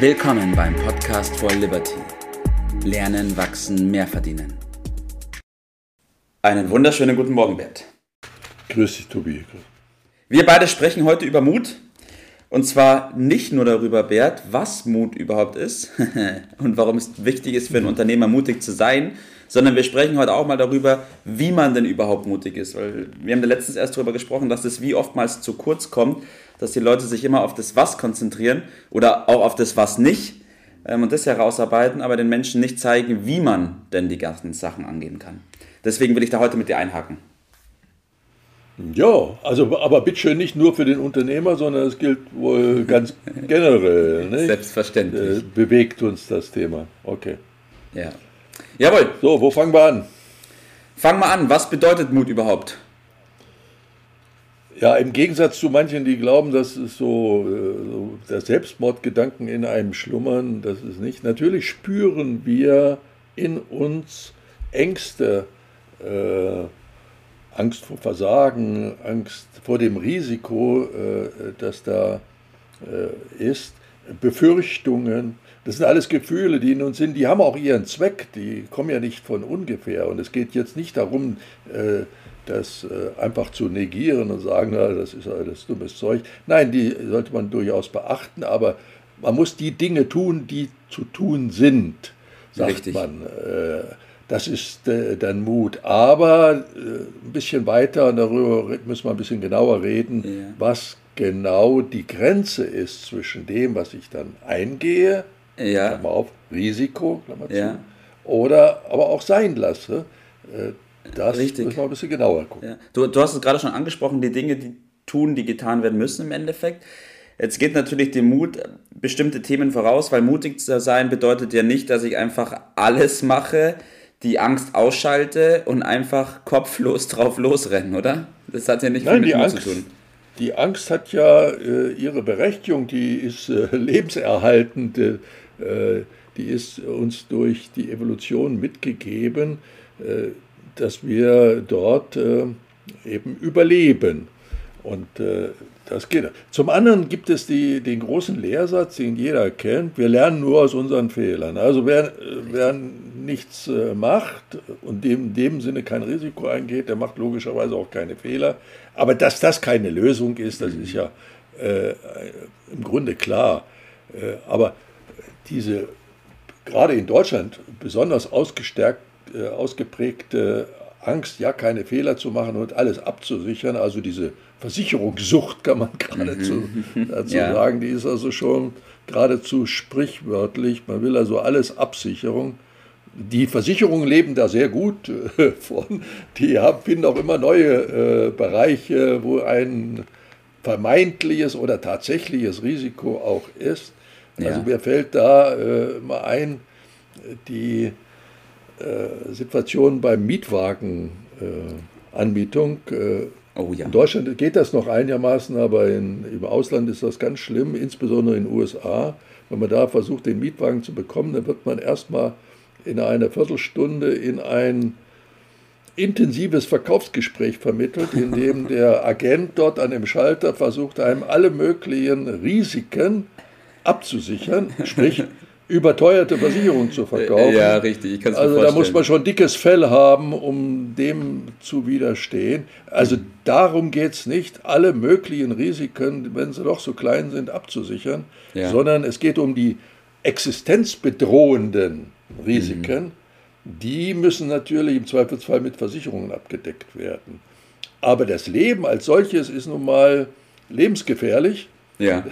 Willkommen beim Podcast for Liberty. Lernen, wachsen, mehr verdienen. Einen wunderschönen guten Morgen, Bert. Grüß dich, Tobi. Wir beide sprechen heute über Mut. Und zwar nicht nur darüber, Bert, was Mut überhaupt ist und warum es wichtig ist für einen Unternehmer mutig zu sein, sondern wir sprechen heute auch mal darüber, wie man denn überhaupt mutig ist. Weil wir haben da letztens erst darüber gesprochen, dass es wie oftmals zu kurz kommt, dass die Leute sich immer auf das Was konzentrieren oder auch auf das Was nicht ähm, und das herausarbeiten, aber den Menschen nicht zeigen, wie man denn die ganzen Sachen angehen kann. Deswegen will ich da heute mit dir einhaken. Ja, also aber bitteschön nicht nur für den Unternehmer, sondern es gilt wohl ganz generell. Nicht? Selbstverständlich. Äh, bewegt uns das Thema. Okay. Ja. Jawohl. So, wo fangen wir an? Fangen wir an. Was bedeutet Mut überhaupt? Ja, im Gegensatz zu manchen, die glauben, dass es so, äh, so der Selbstmordgedanken in einem schlummern, das ist nicht. Natürlich spüren wir in uns Ängste, äh, Angst vor Versagen, Angst vor dem Risiko, äh, das da äh, ist, Befürchtungen. Das sind alles Gefühle, die in uns sind, die haben auch ihren Zweck, die kommen ja nicht von ungefähr. Und es geht jetzt nicht darum, äh, das äh, einfach zu negieren und sagen, na, das ist alles dummes Zeug. Nein, die sollte man durchaus beachten, aber man muss die Dinge tun, die zu tun sind, sagt Richtig. man. Äh, das ist dann Mut. Aber ein bisschen weiter, darüber müssen wir ein bisschen genauer reden, ja. was genau die Grenze ist zwischen dem, was ich dann eingehe, ja. Klammer auf, Risiko, Klammer zu, ja. oder aber auch sein lasse. Das Richtig. müssen wir ein bisschen genauer gucken. Ja. Du, du hast es gerade schon angesprochen, die Dinge, die tun, die getan werden müssen im Endeffekt. Jetzt geht natürlich dem Mut bestimmte Themen voraus, weil mutig zu sein bedeutet ja nicht, dass ich einfach alles mache, die Angst ausschalte und einfach kopflos drauf losrennen, oder? Das hat ja nicht Nein, viel mit Mut Angst, zu tun. Die Angst hat ja äh, ihre Berechtigung, die ist äh, lebenserhaltend, äh, die ist uns durch die Evolution mitgegeben. Äh, dass wir dort äh, eben überleben. Und äh, das geht. Zum anderen gibt es die, den großen Lehrsatz, den jeder kennt, wir lernen nur aus unseren Fehlern. Also wer, wer nichts äh, macht und dem, in dem Sinne kein Risiko eingeht, der macht logischerweise auch keine Fehler. Aber dass das keine Lösung ist, das ist ja äh, im Grunde klar. Äh, aber diese gerade in Deutschland besonders ausgestärkt äh, ausgeprägte Angst, ja keine Fehler zu machen und alles abzusichern. Also diese Versicherungssucht kann man geradezu mhm. dazu ja. sagen, die ist also schon geradezu sprichwörtlich. Man will also alles Absicherung. Die Versicherungen leben da sehr gut äh, von. Die haben, finden auch immer neue äh, Bereiche, wo ein vermeintliches oder tatsächliches Risiko auch ist. Also ja. mir fällt da äh, mal ein, die äh, Situation beim Mietwagenanbietung. Äh, oh, ja. In Deutschland geht das noch einigermaßen, aber in, im Ausland ist das ganz schlimm, insbesondere in den USA. Wenn man da versucht, den Mietwagen zu bekommen, dann wird man erstmal in einer Viertelstunde in ein intensives Verkaufsgespräch vermittelt, in dem der Agent dort an dem Schalter versucht, einem alle möglichen Risiken abzusichern, sprich überteuerte Versicherung zu verkaufen. Ja, richtig. Ich also da muss man schon dickes Fell haben, um dem zu widerstehen. Also darum geht es nicht, alle möglichen Risiken, wenn sie doch so klein sind, abzusichern, ja. sondern es geht um die existenzbedrohenden Risiken. Mhm. Die müssen natürlich im Zweifelsfall mit Versicherungen abgedeckt werden. Aber das Leben als solches ist nun mal lebensgefährlich. Ja.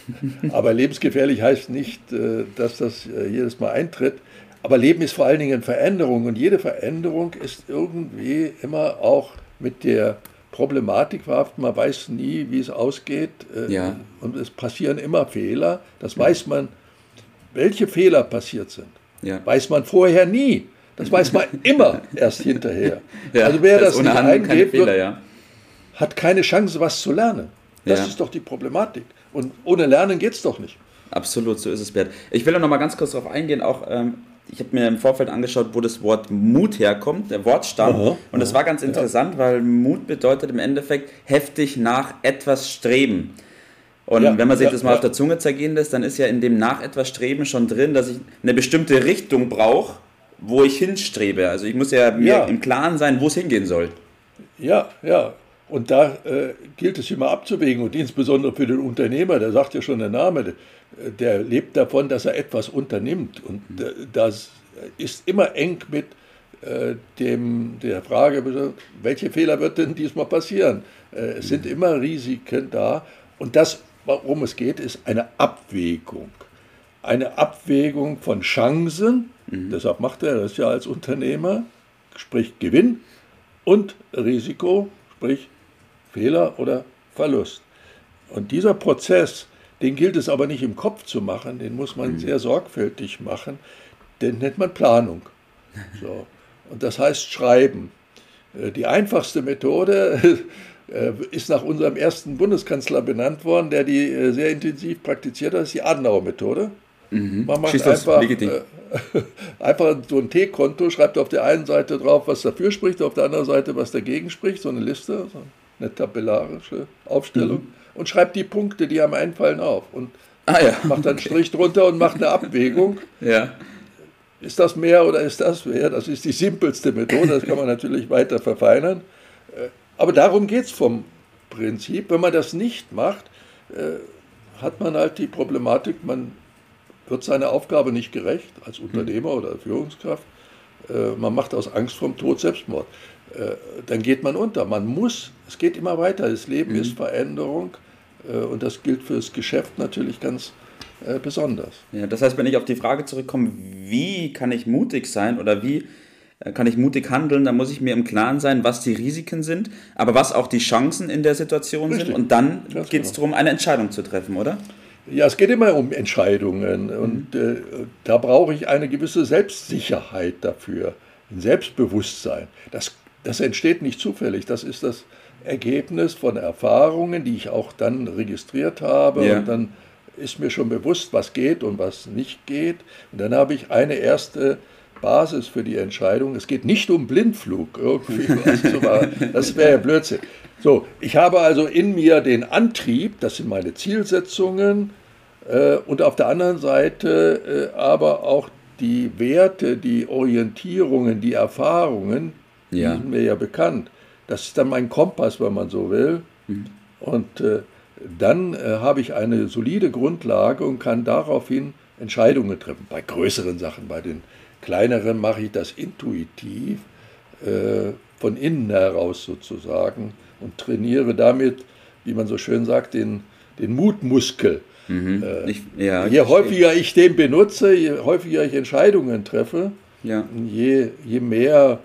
Aber lebensgefährlich heißt nicht, äh, dass das äh, jedes Mal eintritt. Aber Leben ist vor allen Dingen Veränderung und jede Veränderung ist irgendwie immer auch mit der Problematik verhaftet. Man weiß nie, wie es ausgeht. Äh, ja. Und es passieren immer Fehler. Das weiß man, welche Fehler passiert sind. Ja. Weiß man vorher nie. Das weiß man immer erst hinterher. Ja, also wer das, das nicht eingeht, Fehler, ja. hat keine Chance, was zu lernen. Das ja. ist doch die Problematik. Und ohne Lernen geht es doch nicht. Absolut, so ist es, Bert. Ich will noch mal ganz kurz darauf eingehen, auch ähm, ich habe mir im Vorfeld angeschaut, wo das Wort Mut herkommt, der Wortstamm. Aha, und das war ganz interessant, ja. weil Mut bedeutet im Endeffekt heftig nach etwas streben. Und ja, wenn man sich ja, das mal auf der Zunge zergehen lässt, dann ist ja in dem nach etwas Streben schon drin, dass ich eine bestimmte Richtung brauche, wo ich hinstrebe. Also ich muss ja mir im Klaren sein, wo es hingehen soll. Ja, ja. Und da äh, gilt es immer abzuwägen und insbesondere für den Unternehmer, der sagt ja schon der Name, der lebt davon, dass er etwas unternimmt. Und das ist immer eng mit äh, dem, der Frage, welche Fehler wird denn diesmal passieren? Äh, es sind immer Risiken da. Und das, worum es geht, ist eine Abwägung. Eine Abwägung von Chancen, mhm. deshalb macht er das ja als Unternehmer, sprich Gewinn, und Risiko, sprich Fehler oder Verlust. Und dieser Prozess, den gilt es aber nicht im Kopf zu machen, den muss man mhm. sehr sorgfältig machen, den nennt man Planung. So. Und das heißt Schreiben. Äh, die einfachste Methode äh, ist nach unserem ersten Bundeskanzler benannt worden, der die äh, sehr intensiv praktiziert hat, ist die Adenauer-Methode. Mhm. Man macht einfach, äh, einfach so ein T-Konto, schreibt auf der einen Seite drauf, was dafür spricht, auf der anderen Seite, was dagegen spricht, so eine Liste, eine tabellarische Aufstellung. Mhm und schreibt die Punkte, die einem einfallen, auf. Und ah, ja. macht dann okay. Strich drunter und macht eine Abwägung. ja. Ist das mehr oder ist das mehr? Das ist die simpelste Methode, das kann man natürlich weiter verfeinern. Äh, aber darum geht es vom Prinzip. Wenn man das nicht macht, äh, hat man halt die Problematik, man wird seiner Aufgabe nicht gerecht als hm. Unternehmer oder Führungskraft. Äh, man macht aus Angst vom Tod Selbstmord. Dann geht man unter. Man muss, es geht immer weiter. Das Leben mhm. ist Veränderung. Äh, und das gilt für das Geschäft natürlich ganz äh, besonders. Ja, das heißt, wenn ich auf die Frage zurückkomme, wie kann ich mutig sein oder wie äh, kann ich mutig handeln, dann muss ich mir im Klaren sein, was die Risiken sind, aber was auch die Chancen in der Situation Richtig. sind. Und dann geht es genau. darum, eine Entscheidung zu treffen, oder? Ja, es geht immer um Entscheidungen mhm. und äh, da brauche ich eine gewisse Selbstsicherheit dafür, ein Selbstbewusstsein. Das, das entsteht nicht zufällig, das ist das Ergebnis von Erfahrungen, die ich auch dann registriert habe. Ja. Und dann ist mir schon bewusst, was geht und was nicht geht. Und dann habe ich eine erste Basis für die Entscheidung. Es geht nicht um Blindflug irgendwie. das wäre ja Blödsinn. So, ich habe also in mir den Antrieb, das sind meine Zielsetzungen, äh, und auf der anderen Seite äh, aber auch die Werte, die Orientierungen, die Erfahrungen, ja. die sind mir ja bekannt. Das ist dann mein Kompass, wenn man so will. Mhm. Und äh, dann äh, habe ich eine solide Grundlage und kann daraufhin Entscheidungen treffen. Bei größeren Sachen, bei den kleineren mache ich das intuitiv, äh, von innen heraus sozusagen und trainiere damit, wie man so schön sagt, den, den Mutmuskel. Mhm. Äh, ich, ja, je häufiger ich den benutze, je häufiger ich Entscheidungen treffe, ja. je, je mehr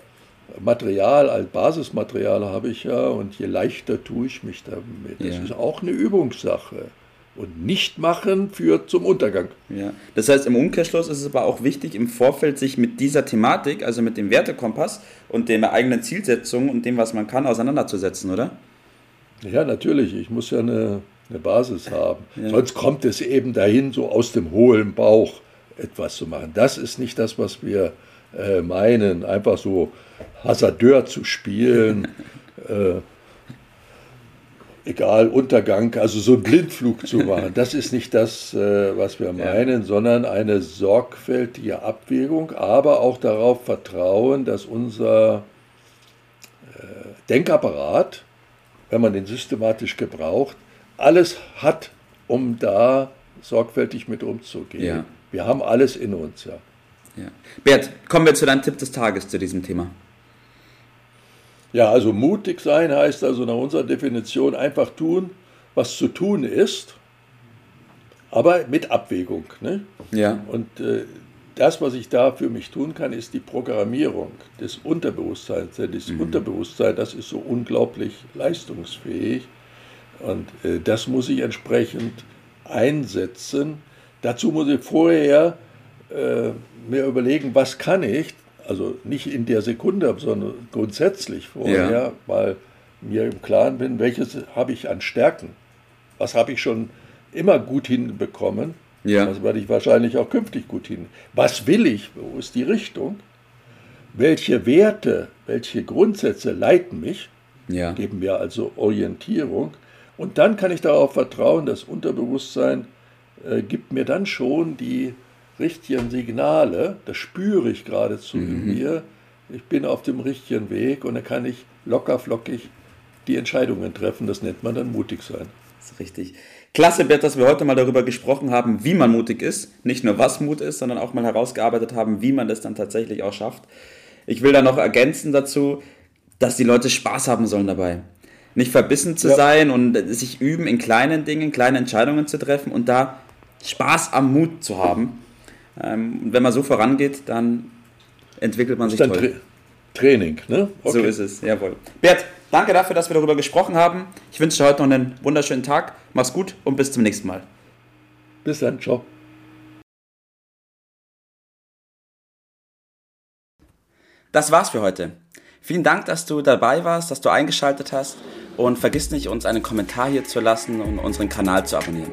Material als Basismaterial habe ich ja und je leichter tue ich mich damit. Das ja. ist auch eine Übungssache. Und nicht machen führt zum Untergang. Ja. Das heißt, im Umkehrschluss ist es aber auch wichtig, im Vorfeld sich mit dieser Thematik, also mit dem Wertekompass und der eigenen Zielsetzung und dem, was man kann, auseinanderzusetzen, oder? Ja, natürlich. Ich muss ja eine, eine Basis haben. Ja. Sonst kommt es eben dahin, so aus dem hohlen Bauch etwas zu machen. Das ist nicht das, was wir äh, meinen. Einfach so Hasardeur zu spielen, äh, egal, Untergang, also so einen Blindflug zu machen. Das ist nicht das, äh, was wir meinen, ja. sondern eine sorgfältige Abwägung, aber auch darauf vertrauen, dass unser äh, Denkapparat, wenn man den systematisch gebraucht, alles hat, um da sorgfältig mit umzugehen. Ja. Wir haben alles in uns, ja. ja. Bert, kommen wir zu deinem Tipp des Tages zu diesem Thema. Ja, also mutig sein heißt also nach unserer Definition einfach tun, was zu tun ist, aber mit Abwägung. Ne? Ja. Und äh, das, was ich da für mich tun kann, ist die Programmierung des Unterbewusstseins. Denn das mhm. Unterbewusstsein, das ist so unglaublich leistungsfähig. Und äh, das muss ich entsprechend einsetzen. Dazu muss ich vorher äh, mir überlegen, was kann ich, also nicht in der Sekunde, sondern grundsätzlich vorher ja. mal mir im Klaren bin, welches habe ich an Stärken, was habe ich schon immer gut hinbekommen, ja. das werde ich wahrscheinlich auch künftig gut hin. Was will ich, wo ist die Richtung, welche Werte, welche Grundsätze leiten mich, ja. geben mir also Orientierung Und dann kann ich darauf vertrauen, das Unterbewusstsein äh, gibt mir dann schon die richtigen Signale, das spüre ich geradezu mhm. in mir, ich bin auf dem richtigen Weg und dann kann ich locker flockig die Entscheidungen treffen. Das nennt man dann mutig sein. Das ist richtig. Klasse, Bert, dass wir heute mal darüber gesprochen haben, wie man mutig ist. Nicht nur was Mut ist, sondern auch mal herausgearbeitet haben, wie man das dann tatsächlich auch schafft. Ich will da noch ergänzen dazu, dass die Leute Spaß haben sollen dabei. Nicht verbissen zu ja. sein und sich üben, in kleinen Dingen, kleine Entscheidungen zu treffen und da Spaß am Mut zu haben. Ähm, wenn man so vorangeht, dann entwickelt man sich dann toll. Tra Training, ne? Okay. So ist es, jawohl. Bert, danke dafür, dass wir darüber gesprochen haben. Ich wünsche dir heute noch einen wunderschönen Tag. Mach's gut und bis zum nächsten Mal. Bis dann, ciao. Das war's für heute. Vielen Dank, dass du dabei warst, dass du eingeschaltet hast und vergiss nicht, uns einen Kommentar hier zu lassen und unseren Kanal zu abonnieren.